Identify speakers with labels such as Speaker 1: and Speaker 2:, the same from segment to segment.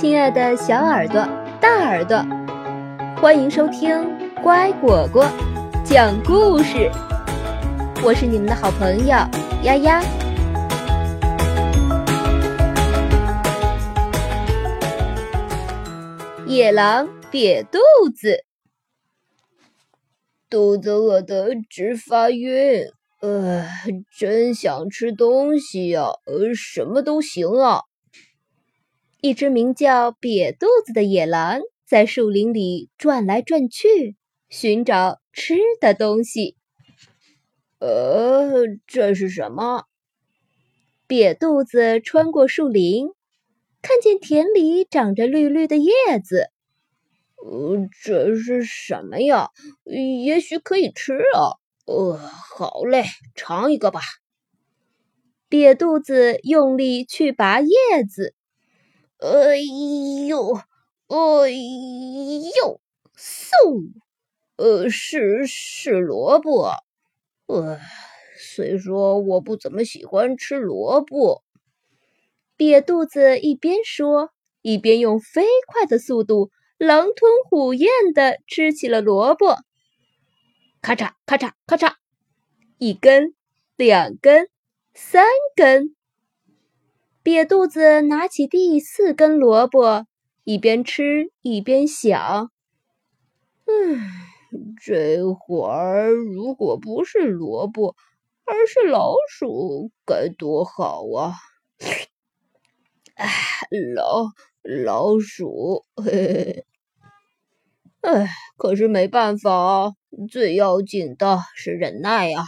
Speaker 1: 亲爱的小耳朵、大耳朵，欢迎收听乖果果讲故事。我是你们的好朋友丫丫。野狼瘪肚子，
Speaker 2: 肚子饿得直发晕，呃，真想吃东西呀，呃，什么都行啊。
Speaker 1: 一只名叫瘪肚子的野狼在树林里转来转去，寻找吃的东西。
Speaker 2: 呃，这是什么？
Speaker 1: 瘪肚子穿过树林，看见田里长着绿绿的叶子。
Speaker 2: 呃，这是什么呀？也许可以吃啊。呃，好嘞，尝一个吧。
Speaker 1: 瘪肚子用力去拔叶子。
Speaker 2: 哎呦，哎呦，嗖！呃，是是萝卜。呃，虽说我不怎么喜欢吃萝卜。
Speaker 1: 瘪肚子一边说，一边用飞快的速度狼吞虎咽的吃起了萝卜。咔嚓咔嚓咔嚓，一根，两根，三根。瘪肚子拿起第四根萝卜，一边吃一边想：“
Speaker 2: 嗯，这会儿如果不是萝卜，而是老鼠，该多好啊！”哎，老老鼠，嘿嘿。哎，可是没办法，最要紧的是忍耐呀！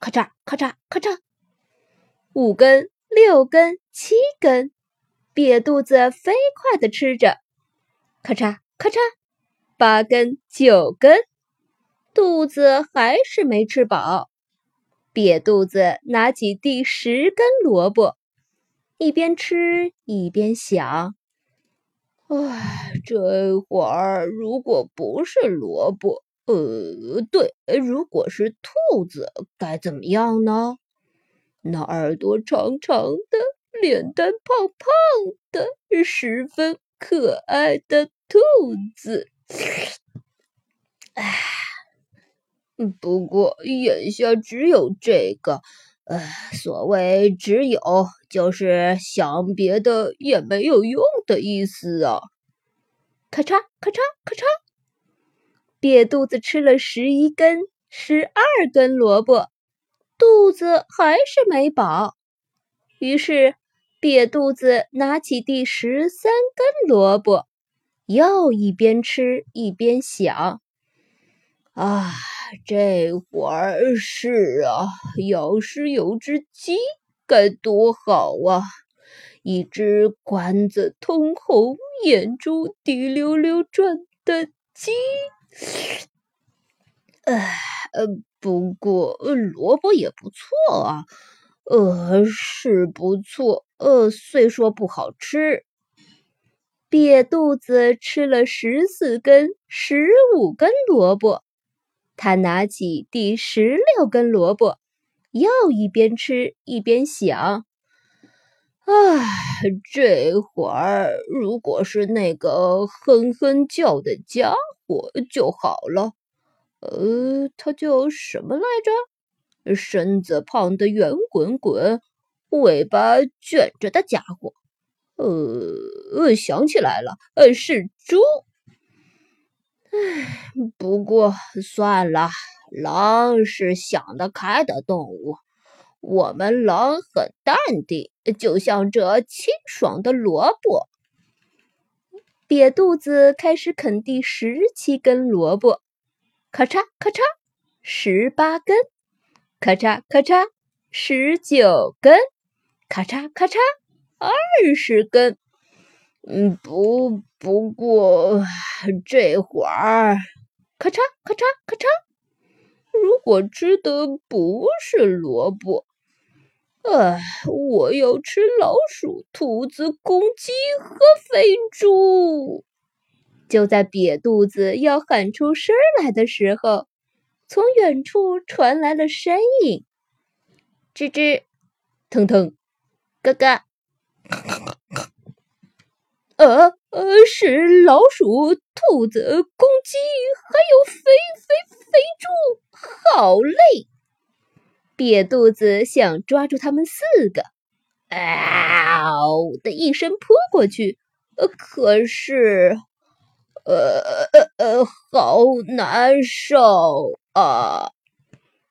Speaker 1: 咔嚓咔嚓咔嚓，五根。六根、七根，瘪肚子飞快地吃着，咔嚓咔嚓，八根、九根，肚子还是没吃饱。瘪肚子拿起第十根萝卜，一边吃一边想：“
Speaker 2: 唉，这会儿如果不是萝卜，呃，对，如果是兔子，该怎么样呢？”那耳朵长长的，脸蛋胖胖的，十分可爱的兔子。唉，不过眼下只有这个。呃，所谓只有，就是想别的也没有用的意思啊。
Speaker 1: 咔嚓咔嚓咔嚓，瘪肚子吃了十一根、十二根萝卜。肚子还是没饱，于是瘪肚子拿起第十三根萝卜，又一边吃一边想：“
Speaker 2: 啊，这会儿是啊，要是有只鸡该多好啊！一只冠子通红、眼珠滴溜溜转的鸡。”唉，呃。不过，萝卜也不错啊，呃，是不错，呃，虽说不好吃。
Speaker 1: 瘪肚子吃了十四根、十五根萝卜，他拿起第十六根萝卜，又一边吃一边想：“
Speaker 2: 唉，这会儿如果是那个哼哼叫的家伙就好了。”呃，他叫什么来着？身子胖的圆滚滚，尾巴卷着的家伙。呃，想起来了，呃，是猪。唉，不过算了，狼是想得开的动物。我们狼很淡定，就像这清爽的萝卜。
Speaker 1: 瘪肚子开始啃第十七根萝卜。咔嚓咔嚓，十八根；咔嚓咔嚓，十九根；咔嚓咔嚓，二十根。
Speaker 2: 嗯，不，不过这会儿，
Speaker 1: 咔嚓咔嚓咔嚓，
Speaker 2: 如果吃的不是萝卜，唉，我要吃老鼠、兔子、公鸡和肥猪。
Speaker 1: 就在瘪肚子要喊出声来的时候，从远处传来了声音：“
Speaker 2: 吱吱，腾腾，咯咯。”呃呃，是老鼠、兔子、公鸡，还有肥肥肥猪，好累！
Speaker 1: 瘪肚子想抓住他们四个，
Speaker 2: 嗷的一声扑过去，呃，可是，呃呃呃，好难受啊！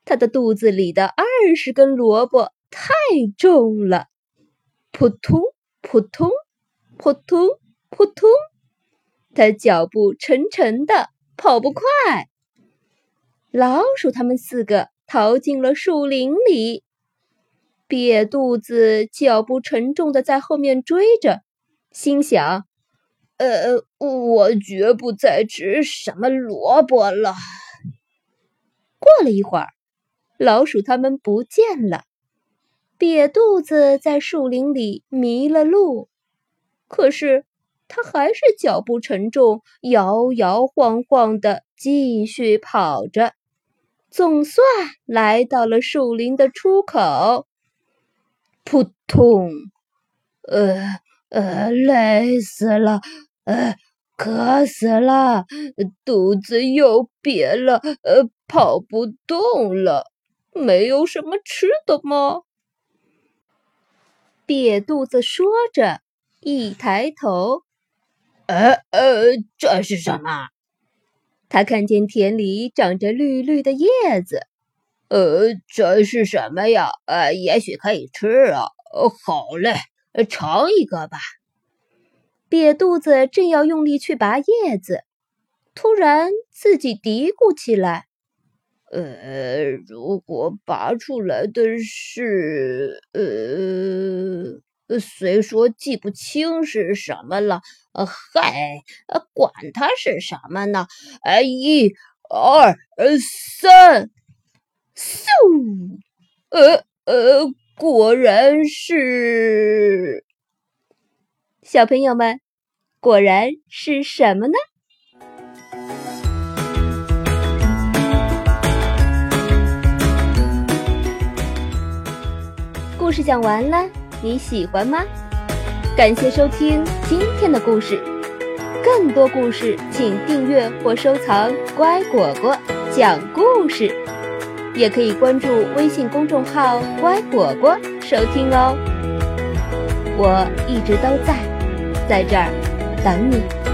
Speaker 1: 他的肚子里的二十根萝卜太重了，扑通扑通。扑通扑通，他脚步沉沉的，跑不快。老鼠他们四个逃进了树林里，瘪肚子脚步沉重的在后面追着，心想：“
Speaker 2: 呃，我绝不再吃什么萝卜了。”
Speaker 1: 过了一会儿，老鼠他们不见了，瘪肚子在树林里迷了路。可是，他还是脚步沉重，摇摇晃晃的继续跑着，总算来到了树林的出口。
Speaker 2: 扑通！呃呃，累死了，呃，渴死了，肚子又瘪了，呃，跑不动了。没有什么吃的吗？
Speaker 1: 瘪肚子说着。一抬头，
Speaker 2: 呃呃，这是什么？
Speaker 1: 他看见田里长着绿绿的叶子。
Speaker 2: 呃，这是什么呀？呃，也许可以吃啊。好嘞，尝一个吧。
Speaker 1: 瘪肚子正要用力去拔叶子，突然自己嘀咕起来：“
Speaker 2: 呃，如果拔出来的是……呃……”虽说记不清是什么了，呃，嗨，管它是什么呢？呃，一、二、三，嗖，呃呃，果然是
Speaker 1: 小朋友们，果然是什么呢？故事讲完了。你喜欢吗？感谢收听今天的故事，更多故事请订阅或收藏“乖果果讲故事”，也可以关注微信公众号“乖果果”收听哦。我一直都在，在这儿等你。